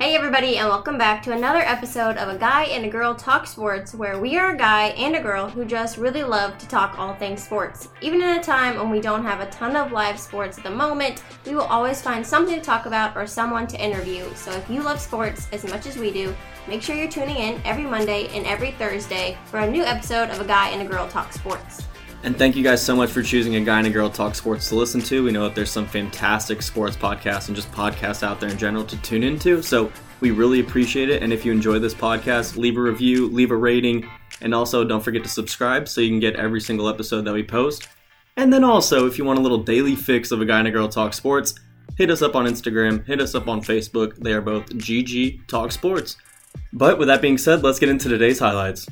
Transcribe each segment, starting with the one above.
Hey, everybody, and welcome back to another episode of A Guy and a Girl Talk Sports, where we are a guy and a girl who just really love to talk all things sports. Even in a time when we don't have a ton of live sports at the moment, we will always find something to talk about or someone to interview. So if you love sports as much as we do, make sure you're tuning in every Monday and every Thursday for a new episode of A Guy and a Girl Talk Sports. And thank you guys so much for choosing a guy and a girl talk sports to listen to. We know that there's some fantastic sports podcasts and just podcasts out there in general to tune into. So we really appreciate it. And if you enjoy this podcast, leave a review, leave a rating, and also don't forget to subscribe so you can get every single episode that we post. And then also, if you want a little daily fix of a guy and a girl talk sports, hit us up on Instagram, hit us up on Facebook. They are both GG Talk Sports. But with that being said, let's get into today's highlights.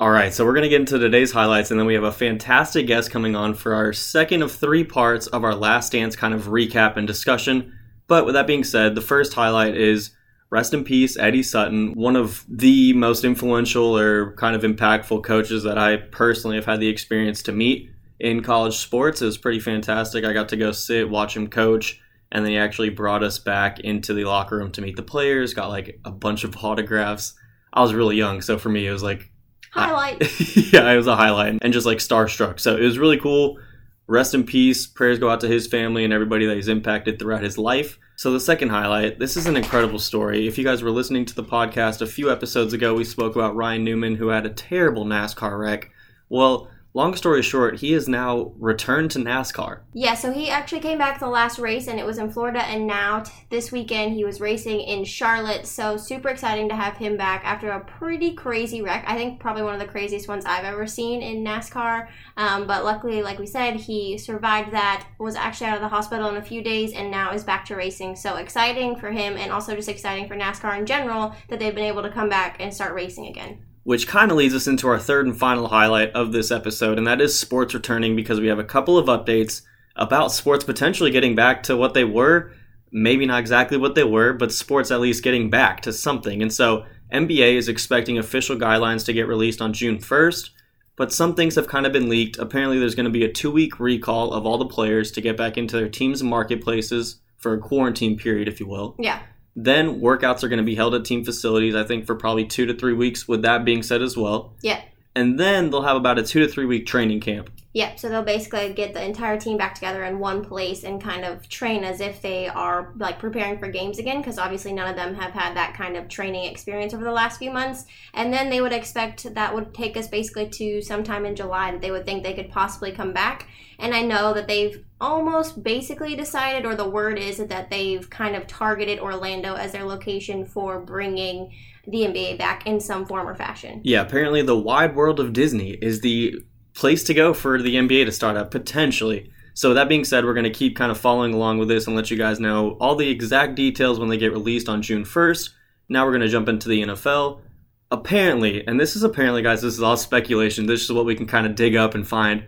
All right, so we're going to get into today's highlights, and then we have a fantastic guest coming on for our second of three parts of our Last Dance kind of recap and discussion. But with that being said, the first highlight is rest in peace, Eddie Sutton, one of the most influential or kind of impactful coaches that I personally have had the experience to meet in college sports. It was pretty fantastic. I got to go sit, watch him coach, and then he actually brought us back into the locker room to meet the players, got like a bunch of autographs. I was really young, so for me, it was like Highlight. yeah, it was a highlight and just like starstruck. So it was really cool. Rest in peace. Prayers go out to his family and everybody that he's impacted throughout his life. So the second highlight, this is an incredible story. If you guys were listening to the podcast a few episodes ago, we spoke about Ryan Newman who had a terrible NASCAR wreck. Well, long story short, he is now returned to NASCAR. Yeah, so he actually came back the last race, and it was in Florida. And now t- this weekend, he was racing in Charlotte. So super exciting to have him back after a pretty crazy wreck. I think probably one of the craziest ones I've ever seen in NASCAR. Um, but luckily, like we said, he survived that. Was actually out of the hospital in a few days, and now is back to racing. So exciting for him, and also just exciting for NASCAR in general that they've been able to come back and start racing again which kind of leads us into our third and final highlight of this episode, and that is sports returning because we have a couple of updates about sports potentially getting back to what they were. Maybe not exactly what they were, but sports at least getting back to something. And so NBA is expecting official guidelines to get released on June 1st, but some things have kind of been leaked. Apparently, there's going to be a two week recall of all the players to get back into their teams' marketplaces for a quarantine period, if you will. Yeah. Then workouts are going to be held at team facilities, I think, for probably two to three weeks, with that being said as well. Yeah. And then they'll have about a two to three week training camp. Yep, so they'll basically get the entire team back together in one place and kind of train as if they are like preparing for games again because obviously none of them have had that kind of training experience over the last few months. And then they would expect that would take us basically to sometime in July that they would think they could possibly come back. And I know that they've almost basically decided or the word is that they've kind of targeted Orlando as their location for bringing the NBA back in some form or fashion. Yeah, apparently the wide world of Disney is the place to go for the NBA to start up potentially. So that being said, we're going to keep kind of following along with this and let you guys know all the exact details when they get released on June 1st. Now we're going to jump into the NFL. Apparently, and this is apparently, guys, this is all speculation. This is what we can kind of dig up and find.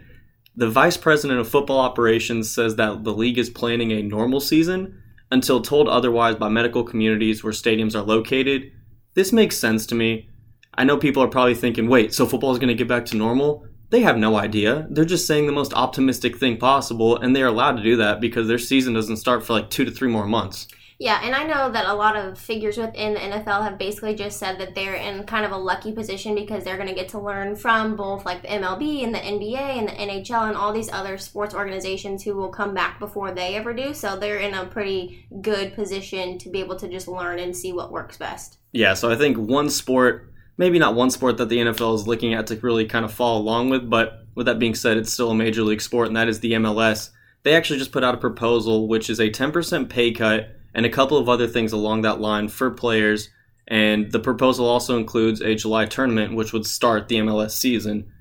The vice president of football operations says that the league is planning a normal season until told otherwise by medical communities where stadiums are located. This makes sense to me. I know people are probably thinking, wait, so football is going to get back to normal? They have no idea. They're just saying the most optimistic thing possible, and they're allowed to do that because their season doesn't start for like two to three more months. Yeah, and I know that a lot of figures within the NFL have basically just said that they're in kind of a lucky position because they're going to get to learn from both like the MLB and the NBA and the NHL and all these other sports organizations who will come back before they ever do. So they're in a pretty good position to be able to just learn and see what works best. Yeah, so I think one sport maybe not one sport that the NFL is looking at to really kind of follow along with, but with that being said, it's still a major league sport, and that is the MLS. They actually just put out a proposal, which is a 10% pay cut and a couple of other things along that line for players. And the proposal also includes a July tournament, which would start the MLS season.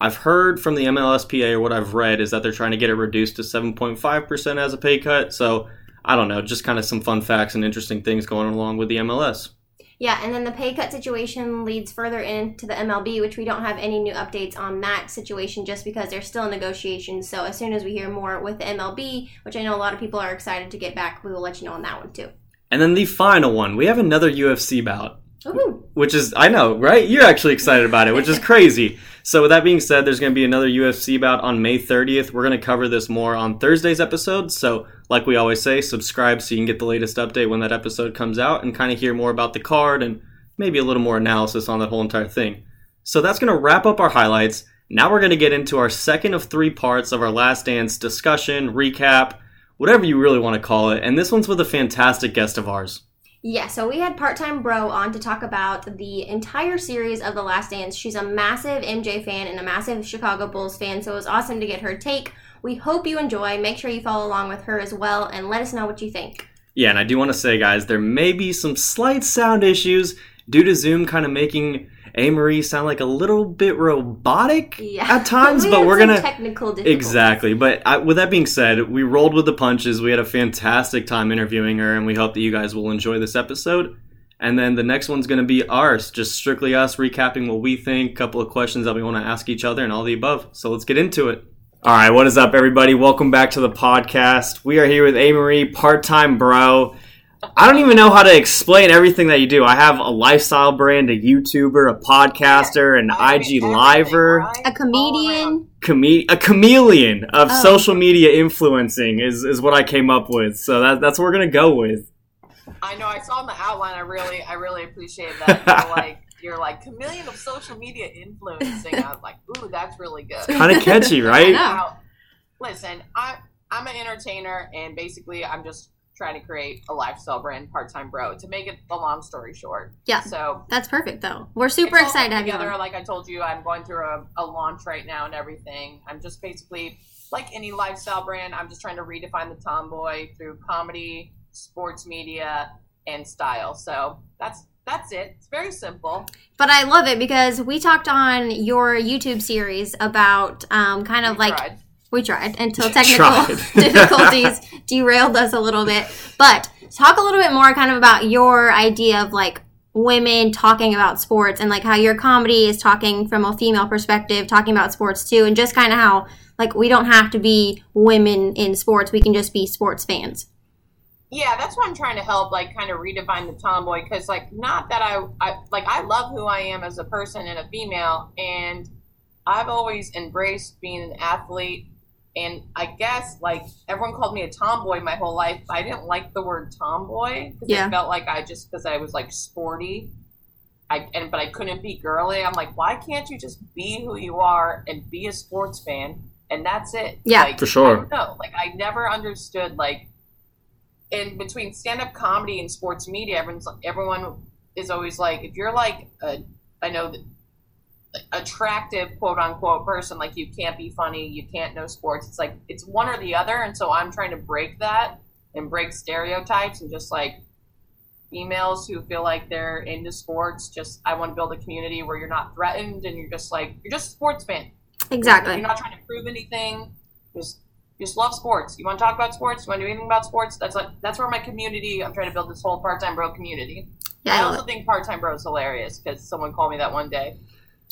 I've heard from the MLSPA, or what I've read, is that they're trying to get it reduced to 7.5% as a pay cut. So I don't know, just kind of some fun facts and interesting things going along with the MLS. Yeah, and then the pay cut situation leads further into the MLB, which we don't have any new updates on that situation just because they're still in negotiations. So as soon as we hear more with the MLB, which I know a lot of people are excited to get back, we will let you know on that one too. And then the final one, we have another UFC bout. Ooh. which is I know, right? You're actually excited about it, which is crazy. So with that being said, there's going to be another UFC bout on May 30th. We're going to cover this more on Thursday's episode. So like we always say, subscribe so you can get the latest update when that episode comes out and kind of hear more about the card and maybe a little more analysis on that whole entire thing. So that's going to wrap up our highlights. Now we're going to get into our second of three parts of our Last Dance discussion, recap, whatever you really want to call it. And this one's with a fantastic guest of ours. Yeah, so we had Part Time Bro on to talk about the entire series of The Last Dance. She's a massive MJ fan and a massive Chicago Bulls fan, so it was awesome to get her take. We hope you enjoy. Make sure you follow along with her as well and let us know what you think. Yeah, and I do want to say, guys, there may be some slight sound issues due to Zoom kind of making Amory sound like a little bit robotic Yeah. at times, We but we're gonna technical exactly. But I, with that being said, we rolled with the punches. We had a fantastic time interviewing her, and we hope that you guys will enjoy this episode. And then the next one's to be ours, just strictly us recapping what we think, a couple of questions that we want to ask each other, and all the above. So let's get into it. All right, what is up, everybody? Welcome back to the podcast. We are here with Amory, part time bro. I don't even know how to explain everything that you do. I have a lifestyle brand, a YouTuber, a podcaster, an I IG liver, right? A comedian. chame- a chameleon of Oh. social media influencing is, is what I came up with. So that, that's what we're gonna go with. I know. I saw in the outline. I really, I really appreciate that. You're like, you're like chameleon of social media influencing. I was like, ooh, that's really good. Kind of catchy, I right? know. Now, listen, I, I'm an entertainer, and basically, I'm just trying to create a lifestyle brand, part time bro. To make it the long story short. Yeah. So That's perfect, though. We're super excited to have you together. on. Like I told you, I'm going through a, a launch right now and everything. I'm just basically like any lifestyle brand. I'm just trying to redefine the tomboy through comedy, sports media, and style. So that's that's it. It's very simple. But I love it because we talked on your YouTube series about um, kind of We like tried. We tried until technical Tried. difficulties derailed us a little bit. But talk a little bit more kind of about your idea of like women talking about sports and like how your comedy is talking from a female perspective, talking about sports too, and just kind of how like we don't have to be women in sports, we can just be sports fans. Yeah, that's what I'm trying to help, like, kind of redefine the tomboy. Because, like, not that I, I, like, I love who I am as a person and a female, and I've always embraced being an athlete. And I guess, like, everyone called me a tomboy my whole life. I didn't like the word tomboy because Yeah. I felt like I just because I was like sporty, I and but I couldn't be girly. I'm like, why can't you just be who you are and be a sports fan, and that's it? Yeah. like, For sure. I. Like, I never understood like in between stand up comedy and sports media, everyone's everyone is always like, if you're like a, I know that attractive quote unquote person, like you can't be funny, you can't know sports. It's like it's one or the other, and so I'm trying to break that and break stereotypes and just like females who feel like they're into sports. Just I want to build a community where you're not threatened and you're just like you're just a sports fan. Exactly. You're not trying to prove anything. Just just love sports. You want to talk about sports? You want to do anything about sports? That's like that's where my community. I'm trying to build this whole part time bro community. Yeah, I I also think part time bro is hilarious because someone called me that one day.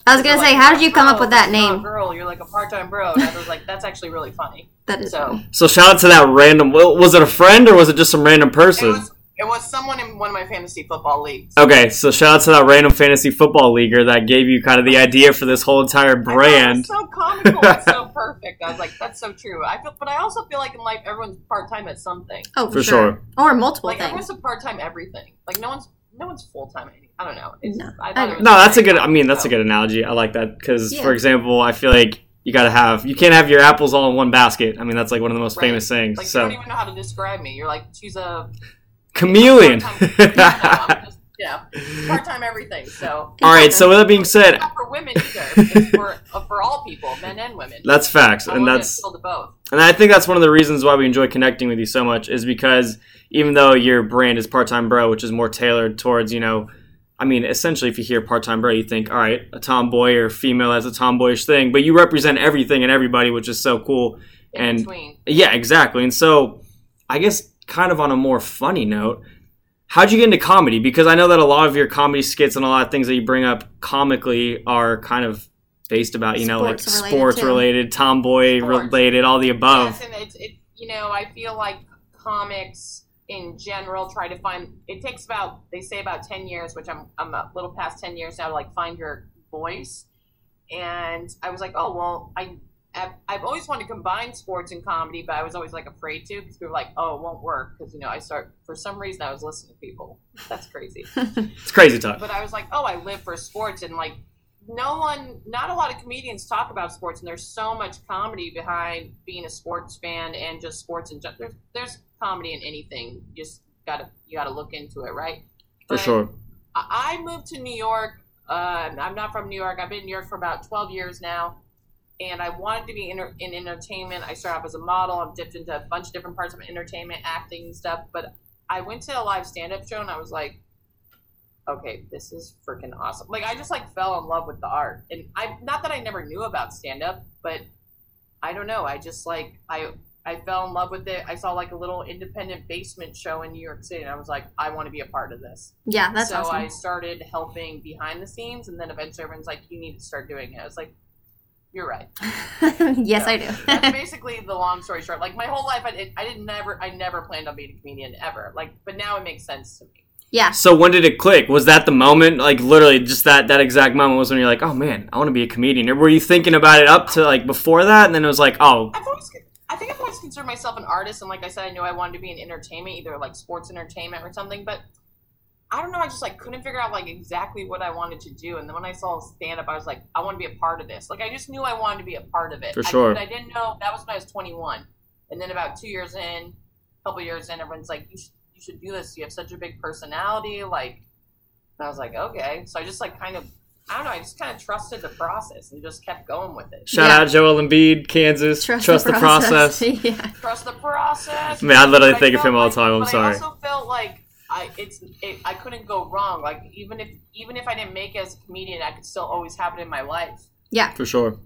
I was gonna say, like, how did you come up oh, with that you're a name? girl, you're like a part time bro. And I was like, that's actually really funny. That is So funny. So shout out to that random. Was it a friend or was it just some random it person? was it was someone in one of my fantasy football leagues. Okay, so shout out to that random fantasy football leaguer that gave you kind of the idea for this whole entire I know, brand. so comical. it's so perfect. I was like, that's so true. I feel, but I also feel like in life, everyone's part time at something. Oh, for, For sure. sure. Or multiple Like things. everyone's a part time everything. Like no one's no one's full time. I don't know. It's, No, I I thought it No, that's a good. I mean, that's a good analogy. I like that because, Yeah. for example, I feel like you got to have. You can't have your apples all in one basket. I mean, that's like one of the most Right. famous sayings. Like you so don't even know how to describe me. You're like she's a chameleon. part-time- yeah, no, yeah, part time everything. So all right. So with that being said, not for women either. For uh, for all people, men and women. that's facts, I and that's to both. And I think that's one of the reasons why we enjoy connecting with you so much is because even though your brand is part time bro, which is more tailored towards, you know, I mean, essentially, if you hear part time bro, you think, all right, a tomboy or female has a tomboyish thing, but you represent everything and everybody, which is so cool. In And- between, Yeah, exactly. And so, I guess, kind of on a more funny note, how'd you get into comedy? Because I know that a lot of your comedy skits and a lot of things that you bring up comically are kind of based about, you know, like Sports related, sports too. related, tomboy Sports. related, all the above. yes, and it. You know, I feel like comics in general try to find it takes about they say about 10 years which i'm i'm a little past 10 years now to like find your voice. And i was like oh well i I've, I've always wanted to combine sports and comedy but i was always like afraid to because people were like oh it won't work because you know i start for some reason i was listening to people. That's crazy. It's crazy talk. but I was like, oh, I live for sports, and like, no one, not a lot of comedians talk about sports, and there's so much comedy behind being a sports fan and just sports and there's there's comedy in anything. You just gotta you gotta look into it, right? For But sure. I moved to New York. Uh, I'm not from New York. I've been in New York for about 12 years now, and I wanted to be in, in entertainment. I started off as a model. I've dipped into a bunch of different parts of entertainment, acting and stuff. But I went to a live stand-up show, and I was like, okay, this is freaking awesome. Like I just like fell in love with the art, and I not that I never knew about stand-up, but I don't know. I just like I. I fell in love with it. I saw like a little independent basement show in New York City, and I was like, I want to be a part of this Yeah, that's so I started helping behind the scenes, and then eventually everyone's like, "You need to start doing it." I was like, "You're right." yes, So, I That's do. basically the long story short. Like my whole life, I did, I didn't never, I never planned on being a comedian ever. Like, but now it makes sense to me. Yeah. So when did it click? Was that the moment? Like literally, just that that exact moment was when you're like, oh man, I want to be a comedian. Or were you thinking about it up to like before that, and then it was like, oh, I've always, I think I've always considered myself an artist, and like I said, I knew I wanted to be in entertainment, either like sports entertainment or something. But I don't know, I just like couldn't figure out like exactly what I wanted to do. And then when I saw stand up, I was like, I want to be a part of this. Like I just knew I wanted to be a part of it. For sure. but I didn't know that was when I was 21. And then about two years in, a couple years in, everyone's like, you should you should do this. You have such a big personality. Like, and I was like, okay. So I just like kind of. I don't know. I just kind of trusted the process and just kept going with it. shout Yeah. out Joel Embiid, Kansas. Trust, the process. yeah. trust the process. I mean, I literally But think of him all the time. I'm but sorry. I also felt like I it's it, I couldn't go wrong. Like even if even if I didn't make it as a comedian, I could still always have it in my life. Yeah. For sure.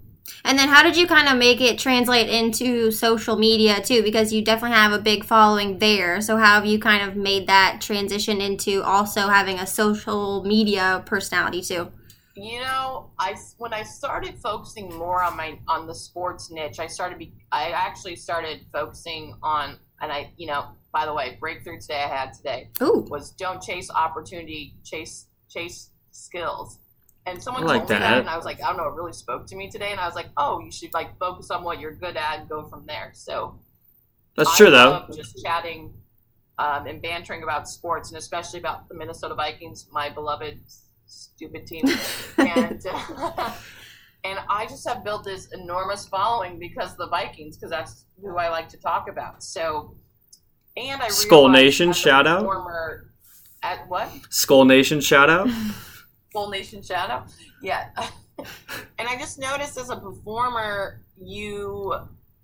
And then how did you kind of make it translate into social media too? Because you definitely have a big following there. So how have you kind of made that transition into also having a social media personality too? You know, I when I started focusing more on my on the sports niche, I started be I actually started focusing on and I you know by the way breakthrough today I had today Ooh. was don't chase opportunity, chase chase skills. And someone I like told me that. that, and I was like, I don't know, it really spoke to me today. And I was like, oh, you should like focus on what you're good at and go from there. So That's I true though. just chatting um, and bantering about sports, and especially about the Minnesota Vikings, my beloved stupid team. and and I just have built this enormous following because of the Vikings, because that's who I like to talk about. So, and I Skol Nation, as a shout out. performer- At what? Skol Nation shout out. Full Nation Shadow. Yeah. and I just noticed as a performer, you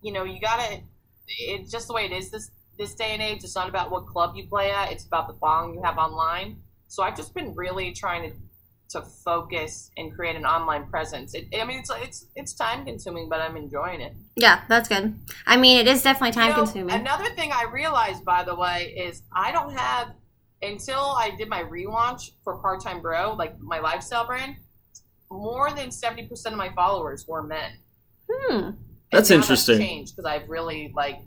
you know, you gotta it's just the way it is this this day and age. It's not about what club you play at, it's about the following you have online. So I've just been really trying to to focus and create an online presence. It, I mean, it's it's it's time consuming, but I'm enjoying it. Yeah, that's good. I mean, it is definitely time You know, consuming. Another thing I realized, by the way, is I don't have until I did my relaunch for Part Time Bro, like my lifestyle brand. More than seventy percent of my followers were men. Hmm. That's now interesting. changed because I've really like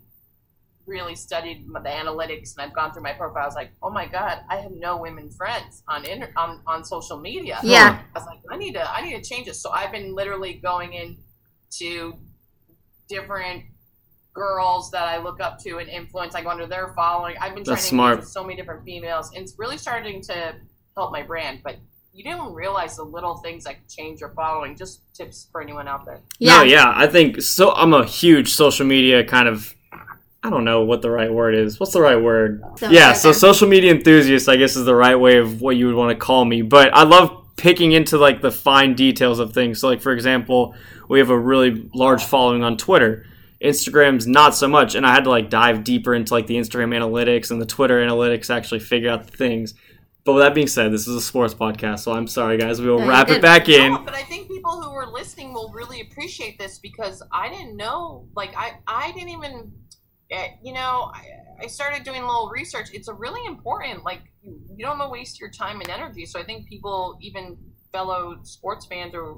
really studied the analytics and I've gone through my profile profiles. Like, oh my god, I have no women friends on inter- on on social media. Yeah. I was like, I need to I need to change this. So I've been literally going in to different girls that I look up to and influence. I go under their following. I've been trying to smart. so many different females, and it's really starting to help my brand. But you didn't realize the little things that could change your following. Just tips for anyone out there. Yeah. No, yeah, I think so. I'm a huge social media kind of. I don't know what the right word is. What's the right word? So- yeah, so social media enthusiast, I guess, is the right way of what you would want to call me. But I love picking into like the fine details of things. So, like for example, we have a really large following on Twitter. Instagram's not so much, and I had to like dive deeper into like the Instagram analytics and the Twitter analytics, to actually figure out the things. But with that being said, this is a sports podcast, so I'm sorry, guys. We will No, wrap it back in. No, but I think people who are listening will really appreciate this because I didn't know. Like I, I didn't even. eh, You know, I, I started doing a little research. It's a really important. Like you don't want to waste your time and energy. So I think people, even fellow sports fans, are,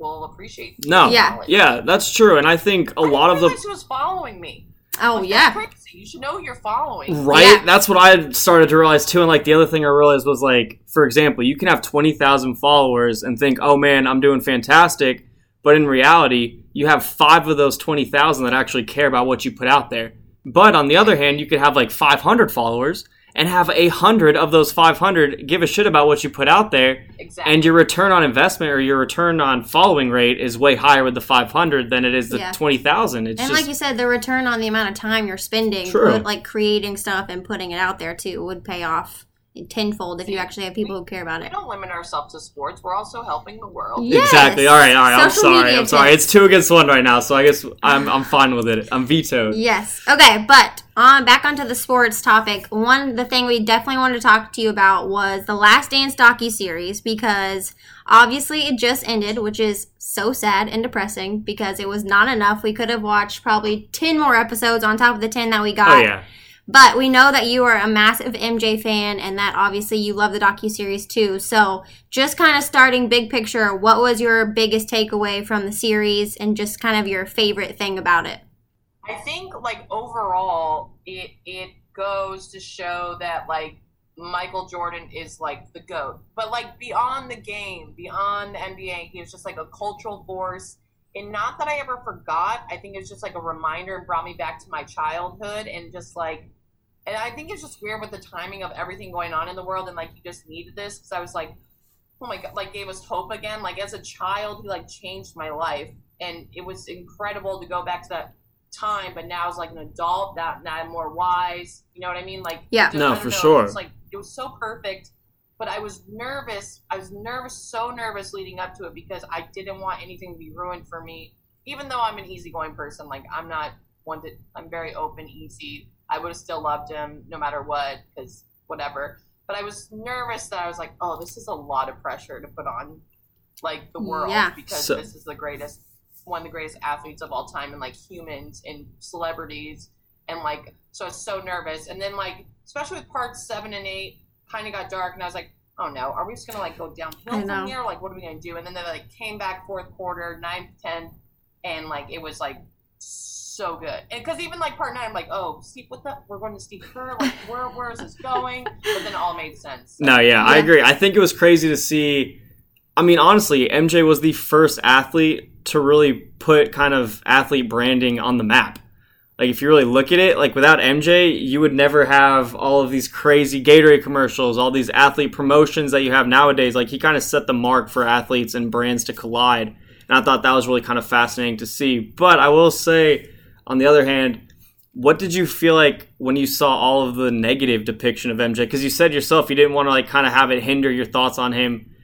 will appreciate. No, Yeah. yeah, that's true, and I think a I lot of the realize who was following me. Oh Like, yeah. that's crazy. You should know who you're following. Right? Yeah. That's what I started to realize too. And like the other thing I realized was like, for example, you can have 20,000 followers and think, oh man, I'm doing fantastic. But in reality, you have five of those 20,000 that actually care about what you put out there. But on the other hand, you could have like 500 followers and have a hundred of those 500 give a shit about what you put out there. Exactly. And your return on investment or your return on following rate is way higher with the 500 than it is the Yeah. 20,000. It's And just like you said, the return on the amount of time you're spending, True. like creating stuff and putting it out there too, would pay off tenfold if you actually have people who care about it. we don't limit ourselves to sports. We're also helping the world. Yes. Exactly. All right. All right. I'm sorry. I'm sorry. It's two against one right now, so I guess I'm I'm fine with it. I'm vetoed. Yes. Okay, but on back onto the sports topic. One the thing we definitely wanted to talk to you about was the Last Dance docu series because obviously it just ended, which is so sad and depressing because it was not enough. We could have watched probably 10 more episodes on top of the 10 that we oh, got. Oh yeah. But we know that you are a massive MJ fan and that obviously you love the docu series too. So, just kind of starting big picture, what was your biggest takeaway from the series and just kind of your favorite thing about it? I think like overall it it goes to show that like Michael Jordan is like the GOAT. But like beyond the game, beyond the NBA, he was just like a cultural force. And not that I ever forgot. I think it's just like a reminder and brought me back to my childhood and just like and I think it's just weird with the timing of everything going on in the world and like you just needed this because I was like, oh my god, like gave us hope again. Like as a child, he like changed my life and it was incredible to go back to that time, but now as like an adult, that now I'm more wise. You know what I mean? Like Yeah. No, for know, sure. It's like it was so perfect, but I was nervous. I was nervous, so nervous leading up to it because I didn't want anything to be ruined for me. Even though I'm an easygoing person, like I'm not one to. I'm very open, easy. I would have still loved him no matter what, because whatever. But I was nervous that I was like, oh, this is a lot of pressure to put on, like the world, Yeah. because So- this is the greatest, one of the greatest athletes of all time, and like humans and celebrities, and like so I was so nervous. And then like especially with parts seven and eight, kind of got dark, and I was like, oh no, are we just gonna like go downhill I from here? Like, what are we gonna do? And then they like came back fourth quarter, ninth, tenth, and like it was like so good. And because even like part nine, I'm like, oh, Steve, what the? We're going to Steve Kerr. Like, where where is this going? But then it all made sense. No, yeah, I agree. I think it was crazy to see. I mean, honestly, MJ was the first athlete to really put kind of athlete branding on the map. Like, if you really look at it, like without MJ, you would never have all of these crazy Gatorade commercials, all these athlete promotions that you have nowadays. Like, he kind of set the mark for athletes and brands to collide. And I thought that was really kind of fascinating to see. But I will say, on the other hand, what did you feel like when you saw all of the negative depiction of MJ? Because you said yourself you didn't want to like kind of have it hinder your thoughts on him.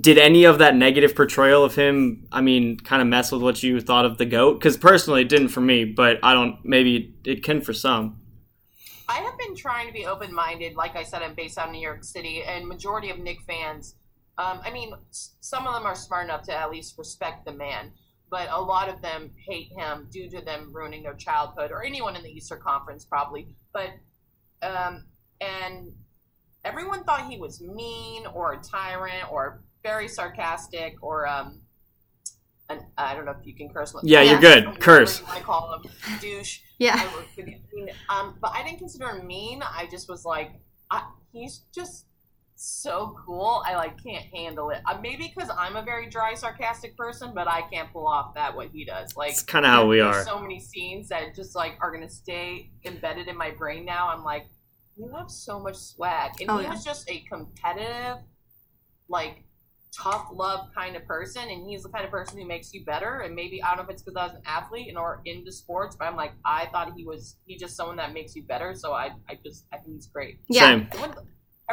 Did any of that negative portrayal of him, I mean, kind of mess with what you thought of the goat? Because personally, it didn't for me, but I don't. Maybe it can for some. I have been trying to be open minded. Like I said, I'm based out of New York City, and majority of Knick fans. Um, I mean, some of them are smart enough to at least respect the man, but a lot of them hate him due to them ruining their childhood, or anyone in the Eastern Conference probably. But um, and everyone thought he was mean or a tyrant or very sarcastic or um, an, I don't know if you can curse. Yeah, Yeah. you're good. Whatever Curse. You want to call him douche. Yeah. I would think it mean. Um, but I didn't consider him mean. I just was like, I, he's just so cool. I like can't handle it. Uh, maybe because I'm a very dry, sarcastic person, but I can't pull off that what he does. Like It's kind of how we are. so many scenes that just like are gonna stay embedded in my brain now. I'm like, you have so much swag, and Oh, he yeah. was just a competitive, like tough love kind of person, and he's the kind of person who makes you better. And maybe I don't know if it's because I was an athlete and or into sports, but I'm like, I thought he was he just someone that makes you better. So I I just I think he's great. Yeah. Same.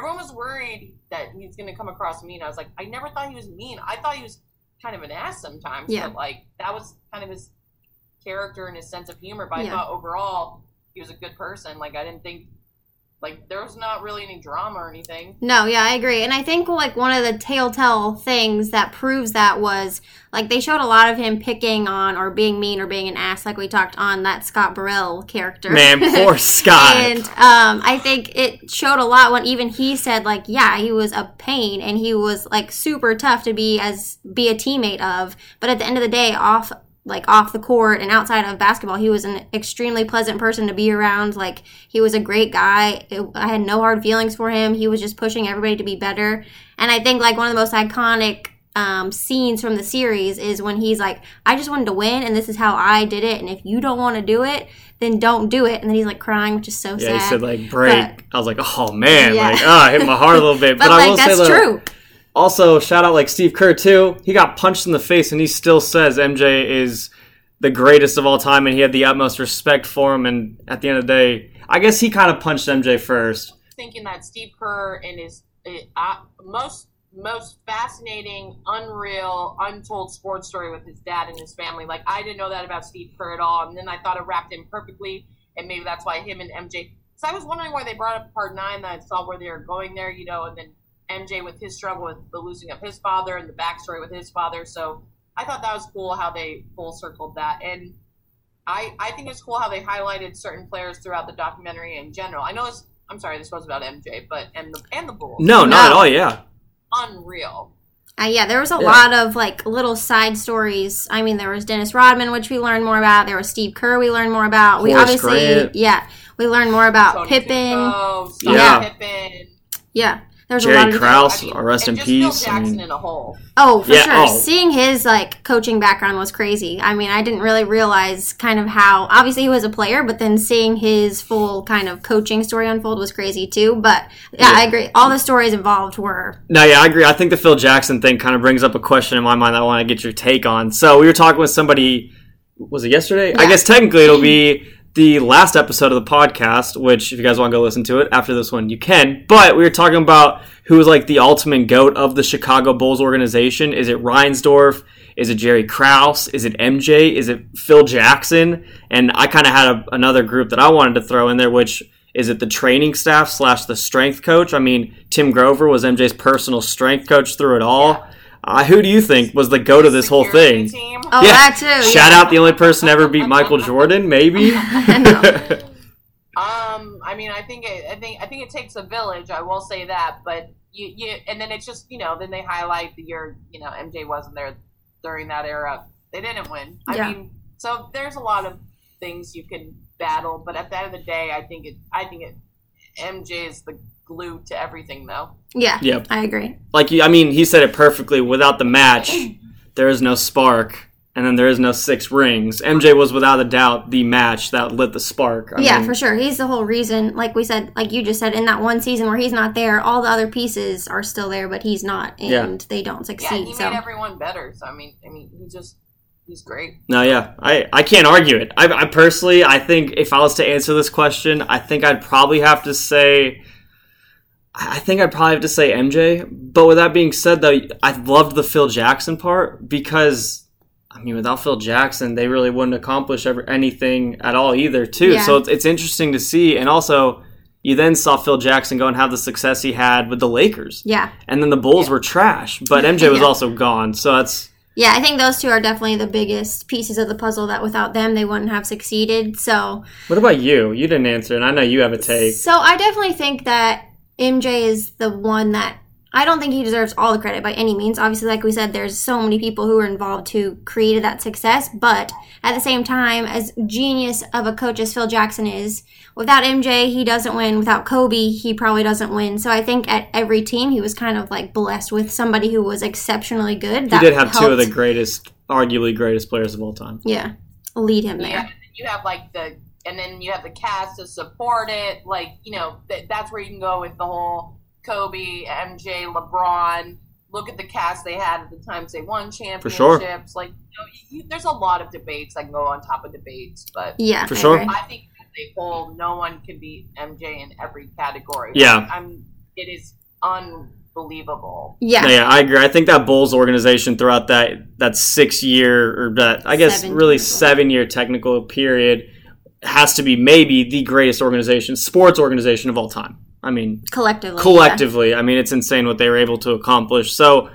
Everyone, was worried that he's gonna come across mean. I was like, I never thought he was mean. I thought he was kind of an ass sometimes. Yeah. But like that was kind of his character and his sense of humor. But I thought overall he was a good person. Like I didn't think like there's not really any drama or anything. No, yeah, I agree. And I think like one of the telltale things that proves that was like they showed a lot of him picking on or being mean or being an ass, like we talked on that Scott Burrell character. Man, poor Scott. And um, I think it showed a lot when even he said like, yeah, he was a pain and he was like super tough to be as be a teammate of. But at the end of the day, off like off the court and outside of basketball. He was an extremely pleasant person to be around. Like he was a great guy. It- i had no hard feelings for him. He was just pushing everybody to be better. And i think like one of the most iconic um, scenes from the series is when he's like i just wanted to win and this is how i did it. And if you don't want to do it then don't do it. And then he's like crying which is so Yeah, sad. he said like break. But- I was like, oh man, Yeah. like ah, it hit my heart a little bit. but, but I like will that's say true Also, shout out like Steve Kerr too. He got punched in the face, and he still says MJ is the greatest of all time, and he had the utmost respect for him. And at the end of the day, I guess he kind of punched MJ first. thinking that Steve Kerr and his uh, most most fascinating, unreal, untold sports story with his dad and his family. Like I didn't know that about Steve Kerr at all, and then I thought it wrapped in perfectly, and maybe that's why him and MJ. So I was wondering why they brought up part nine. That I saw where they were going there, you know, and then MJ with his struggle with the losing of his father and the backstory with his father. So I thought that was cool how they full circled that, and I I think it's cool how they highlighted certain players throughout the documentary in general. I know it's I'm sorry, this was about MJ, but and the and the Bulls. No, not at all. Yeah, unreal. Uh, yeah, there was a Yeah. lot of like little side stories. I mean, there was Dennis Rodman, which we learned more about. There was Steve Kerr, we learned more about. we obviously, Grant. yeah, we learned more about Tony Pippen. Kukoc, Yeah. Pippen. Yeah, there's a Jerry lot of Krause, I mean, rest and in just Phil peace. I mean- in a whole. Oh, for Yeah, sure. oh. Seeing his like coaching background was crazy. I mean, I didn't really realize kind of how obviously he was a player, but then seeing his full kind of coaching story unfold was crazy too. But yeah, Yeah. I agree. All the stories involved were No, yeah, I agree. I think the Phil Jackson thing kind of brings up a question in my mind that I want to get your take on. So we were talking with somebody. Was it yesterday? I guess technically it'll be the last episode of the podcast. Which, if you guys want to go listen to it after this one, you can. But we were talking about who is like the ultimate goat of the Chicago Bulls organization. Is it Reinsdorf? Is it Jerry Krause? Is it MJ? Is it Phil Jackson? And I kind of had a, another group that I wanted to throw in there, which is it the training staff slash the strength coach? I mean, Tim Grover was MJ's personal strength coach through it all. Uh, who do you think was the goat of this whole thing? Team. oh Yeah. that too. Shout yeah. out the only person ever beat Michael Jordan, maybe. Um, I mean, I think it, I think I think it takes a village. I will say that, but you, you, and then it's just you know, then they highlight the year you know MJ wasn't there during that era. They didn't win. I Yeah. mean, so there's a lot of things you can battle, but at the end of the day, I think it, I think it, MJ is the glue to everything, though. yeah, Yep. I agree. like, I mean, he said it perfectly. Without the match, there is no spark, and then there is no six rings. MJ was without a doubt the match that lit the spark. I yeah, mean, for sure. He's the whole reason. Like we said, like you just said, in that one season where he's not there, all the other pieces are still there, but he's not, and Yeah. they don't Yeah, succeed. he so made everyone better. So I mean, I mean, he just he's great. No, yeah, I, I can't argue it. I, I personally, I think if I was to answer this question, I think I'd probably have to say, I think I'd probably have to say MJ. But with that being said, though, I loved the Phil Jackson part because, I mean, without Phil Jackson, they really wouldn't accomplish ever, anything at all either, too. Yeah. So it's, it's interesting to see, and also. You then saw Phil Jackson go and have the success he had with the Lakers, yeah, and then the Bulls were trash, but MJ was Yeah. also gone. So that's yeah. I think those two are definitely the biggest pieces of the puzzle. That without them, they wouldn't have succeeded. So what about you? You didn't answer, and I know you have a take. So I definitely think that MJ is the one that I don't think he deserves all the credit by any means. Obviously, like we said, there's so many people who were involved who created that success. But at the same time, as genius of a coach as Phil Jackson is, without MJ, he doesn't win. Without Kobe, he probably doesn't win. So I think at every team, he was kind of like blessed with somebody who was exceptionally good. He did have two of the greatest, arguably greatest players of all time. yeah lead him there. and then you have like the, and then you have the cast to support it. Like you know, th- that's where you can go with the whole Kobe, MJ, LeBron. Look at the cast they had at the times they won championships. sure. Like you know, you, there's a lot of debates that can go on top of debates, but Yeah, For sure. I think as a whole, no one can beat MJ in every category. Yeah. I'm. It is unbelievable. Yeah, No, yeah, I agree. I think that Bulls organization throughout that that six year or that I guess Seven really technical. seven year technical period has to be maybe the greatest organization, sports organization of all time. I mean, collectively. yeah. collectively. I mean, it's insane what they were able to accomplish. So,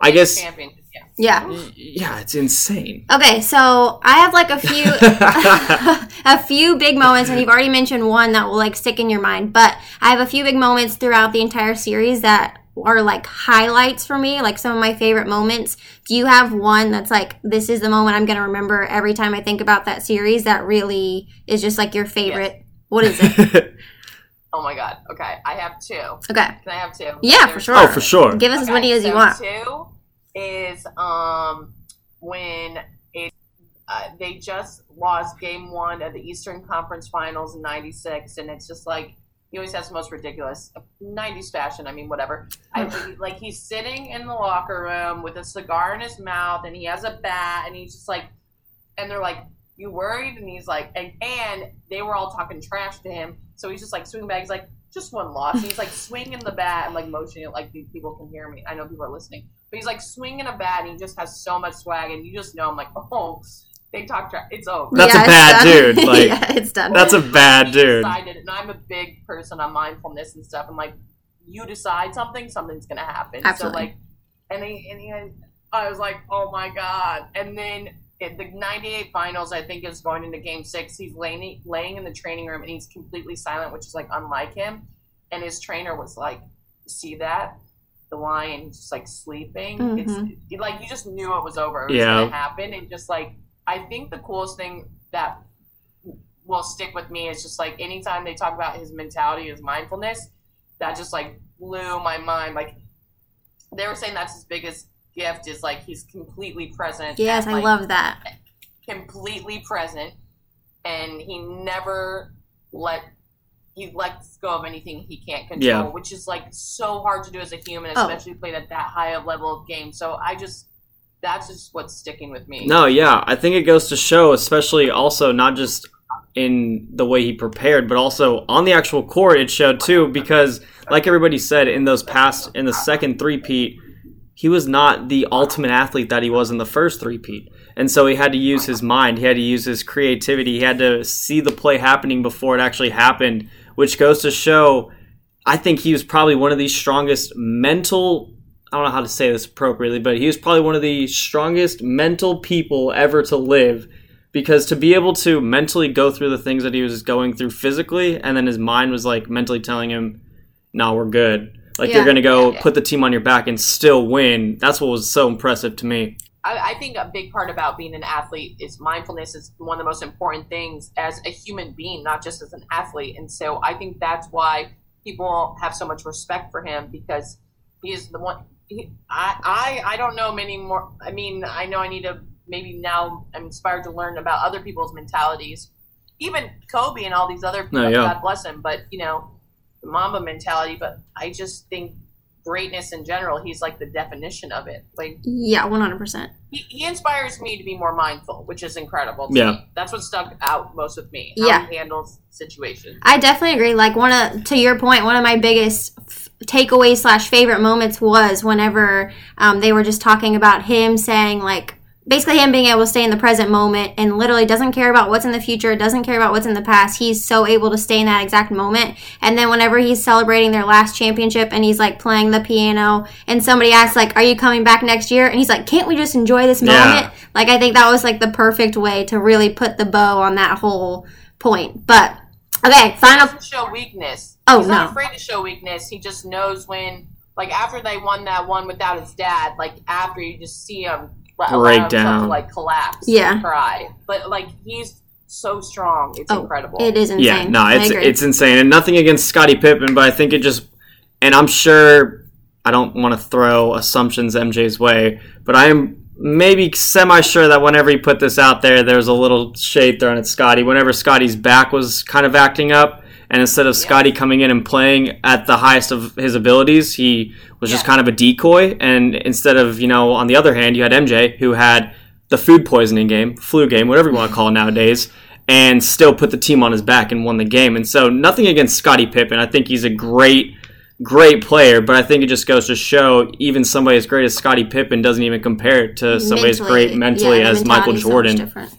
I guess, Championship. Yeah. Yeah. yeah, it's insane. Okay, so I have like a few a few big moments and you've already mentioned one that will like stick in your mind, but I have a few big moments throughout the entire series that are like highlights for me, like some of my favorite moments. Do you have one that's like this is the moment I'm going to remember every time I think about that series that really is just like your favorite? What is it? Oh my god. Okay, I have two. Okay. Can I have two? Yeah, for sure. oh, for sure. Give us as many as you want. Two is um when it uh, they just lost game one of the Eastern Conference Finals in '96, and it's just like he always has the most ridiculous '90s fashion. I mean, whatever. I like he's sitting in the locker room with a cigar in his mouth, and he has a bat, and he's just like, and they're like. You worried? And he's like, and, and they were all talking trash to him. So he's just like swinging back. He's like, just one loss. And he's like swinging the bat and like motioning it like people can hear me. I know people are listening. But he's like swinging a bat and he just has so much swag. And you just know, I'm like, oh, they talk trash. It's over. That's a bad done. dude, like- yeah, it's done. That's a bad He dude. Decided, and I'm a big person on mindfulness and stuff. I'm like, you decide something, something's gonna happen. Absolutely. So like, and he, and he, I was like, oh my god. And then in the '98 finals, I think is going into Game Six. He's laying laying in the training room and he's completely silent, which is like unlike him. And his trainer was like, "See that." The lion just like sleeping. It's mm-hmm. it- like you just knew it was over. It was Yeah. gonna happen. And just like I think the coolest thing that will stick with me is just like anytime they talk about his mentality, his mindfulness, that just like blew my mind. Like they were saying that's his biggest gift is like he's completely present. yes, and, I love that. completely present and he never let he lets go of anything he can't control, Yeah. which is like so hard to do as a human, Oh. especially played at that high of level of game. So I just that's just what's sticking with me. No, yeah, I think it goes to show, especially also not just in the way he prepared, but also on the actual court, it showed too. Because, like everybody said, in those past, in the second three-peat, he was not the ultimate athlete that he was in the first three-peat. And so he had to use his mind, he had to use his creativity, he had to see the play happening before it actually happened, which goes to show. I think he was probably one of the strongest mental I don't know how to say this appropriately, but he was probably one of the strongest mental people ever to live. Because to be able to mentally go through the things that he was going through physically, and then his mind was like mentally telling him, "No, we're good. Like Yeah. you're gonna go Yeah, yeah. put the team on your back and still win." That's what was so impressive to me. I, I think a big part about being an athlete is mindfulness is one of the most important things as a human being, not just as an athlete. And so I think that's why people have so much respect for him because he is the one. I, I I don't know many more. I mean, I know I need to maybe now. I'm inspired to learn about other people's mentalities, even Kobe and all these other oh, people. No, yeah. God bless him. But you know, the Mamba mentality. But I just think greatness in general. He's like the definition of it. Like Yeah, one hundred percent. he, he inspires me to be more mindful, which is incredible. to Yeah. me. that's what stuck out most with me. How Yeah. he handles situations. I definitely agree. Like one of to your point, one of my biggest f- takeaways slash favorite moments was whenever um, they were just talking about him saying like basically him being able to stay in the present moment and literally doesn't care about what's in the future, doesn't care about what's in the past. He's so able to stay in that exact moment. And then whenever he's celebrating their last championship and he's like playing the piano and somebody asks like, "Are you coming back next year?" and he's like, "Can't we just enjoy this Yeah. moment?" Like I think that was like the perfect way to really put the bow on that whole point. But okay, He final doesn't show weakness. Oh, He's not no. afraid to show weakness. He just knows when, like after they won that one without his dad, like after you just see him allow Break down. like collapse, Yeah. and cry. But like he's so strong, it's Oh, incredible. It is insane. Yeah, no, it's it's insane, and nothing against Scottie Pippen, but I think it just, and I'm sure I don't want to throw assumptions MJ's way, but I am maybe semi sure that whenever he put this out there, there was a little shade thrown at Scottie. Whenever Scottie's back was kind of acting up, and instead of Scottie coming in and playing at the highest of his abilities, he was just kind of a decoy. And instead of you know, on the other hand, you had MJ who had the food poisoning game, flu game, whatever you want to call it nowadays and still put the team on his back and won the game. And so nothing against Scottie Pippen. I think he's a great, great player, but I think it just goes to show even somebody as great as Scottie Pippen doesn't even compare to somebody as great mentally yeah, as Michael so Jordan. different.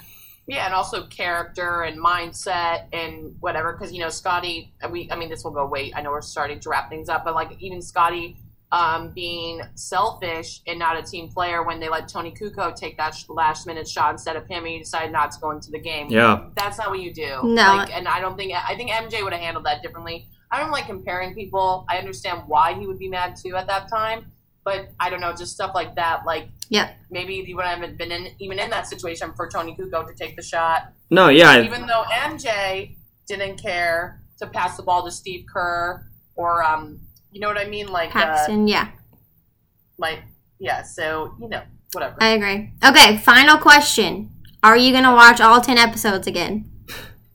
Yeah, and also character and mindset and whatever. Because you know, Scottie, we I mean, this will go wait. I know we're starting to wrap things up, but like even Scottie um, being selfish and not a team player when they let Toni Kukoc take that sh- last minute shot instead of him, and he decided not to go into the game. Yeah. that's not what you do. No. like, and I don't think I think MJ would have handled that differently. I don't like comparing people. I understand why he would be mad too at that time, but I don't know, just stuff like that. Like, Yep. maybe if you would haven't been in even in that situation for Tony Kuko to take the shot, No, yeah, even though MJ didn't care to pass the ball to Steve Kerr or um, you know what I mean, like uh, Paxson, yeah. like yeah. So you know, whatever. I agree. Okay, final question. Are you going to watch all 10 episodes again?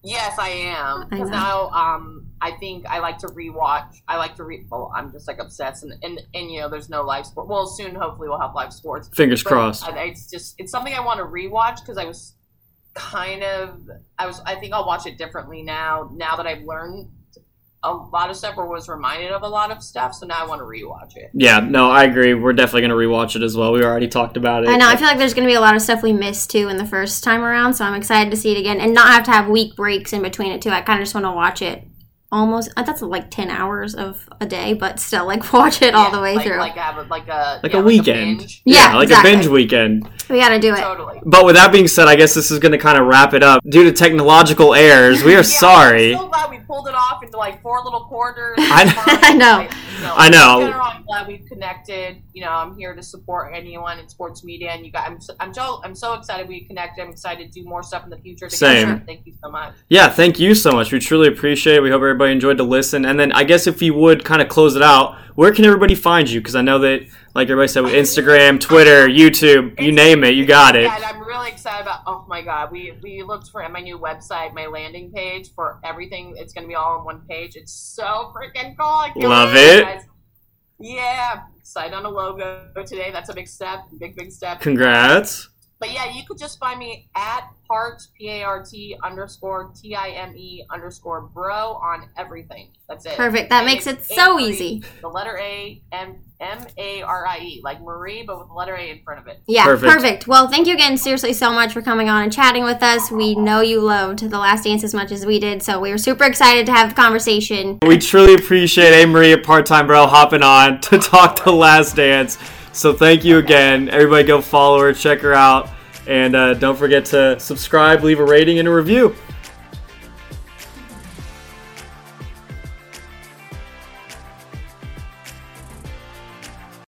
Yes, I am. I Because now, um, I think I like to rewatch. I like to re. Well, I'm just like obsessed, and and, and you know, there's no live sport. Well, soon, hopefully, we'll have live sports. fingers But crossed. I- It's just it's something I want to rewatch because I was kind of I was I think I'll watch it differently now. Now that I've learned a lot of stuff or was reminded of a lot of stuff, so now I want to rewatch it. Yeah, no, I agree. We're definitely going to rewatch it as well. We already talked about it. I know. I feel like there's going to be a lot of stuff we missed too in the first time around, so I'm excited to see it again and not have to have week breaks in between it too. I kind of just want to watch it almost. uh, That's like 10 hours of a day, but still, like, watch it all the way like, through. like have a, like a like yeah, a weekend. binge. Yeah, like exactly. a binge weekend. we got to do it. Totally. But with that being said, I guess this is going to kind of wrap it up. Due to technological errors, we are Yeah, sorry. I'm so glad we pulled it off into like four little quarters. I know. I know. Like, you i know general, i'm glad we've connected. You know, I'm here to support anyone in sports media, and you guys, I'm so, I'm so I'm so excited we connected. I'm excited to do more stuff in the future. Together. Same. Thank you so much. Yeah, thank you so much. We truly appreciate it. We hope everybody enjoyed to listen. And then I guess if you would kind of close it out, where can everybody find you? Because I know that, like everybody said, with Instagram, Twitter, YouTube, you name it, you got it. Yeah, and I'm really excited about. Oh my god, we we looked for my new website, my landing page for everything. It's gonna be all on one page. It's so freaking cool. Love it. guys. Yeah, decided on a logo today. That's a big step, big big step. Congrats. But yeah, you could just find me at part p a r t underscore t i m e underscore bro on everything. That's it. Perfect. That And makes it so A-Marie, easy. The letter A M M A R I E, like Marie, but with the letter A in front of it. Yeah, Perfect. perfect. Well, thank you again, seriously, so much for coming on and chatting with us. We know you loved The Last Dance as much as we did, so we were super excited to have the conversation. We truly appreciate A. Marie at Part Time Bro hopping on to talk to Last Dance. So thank you again. Everybody go follow her, check her out. And uh, don't forget to subscribe, leave a rating, and a review.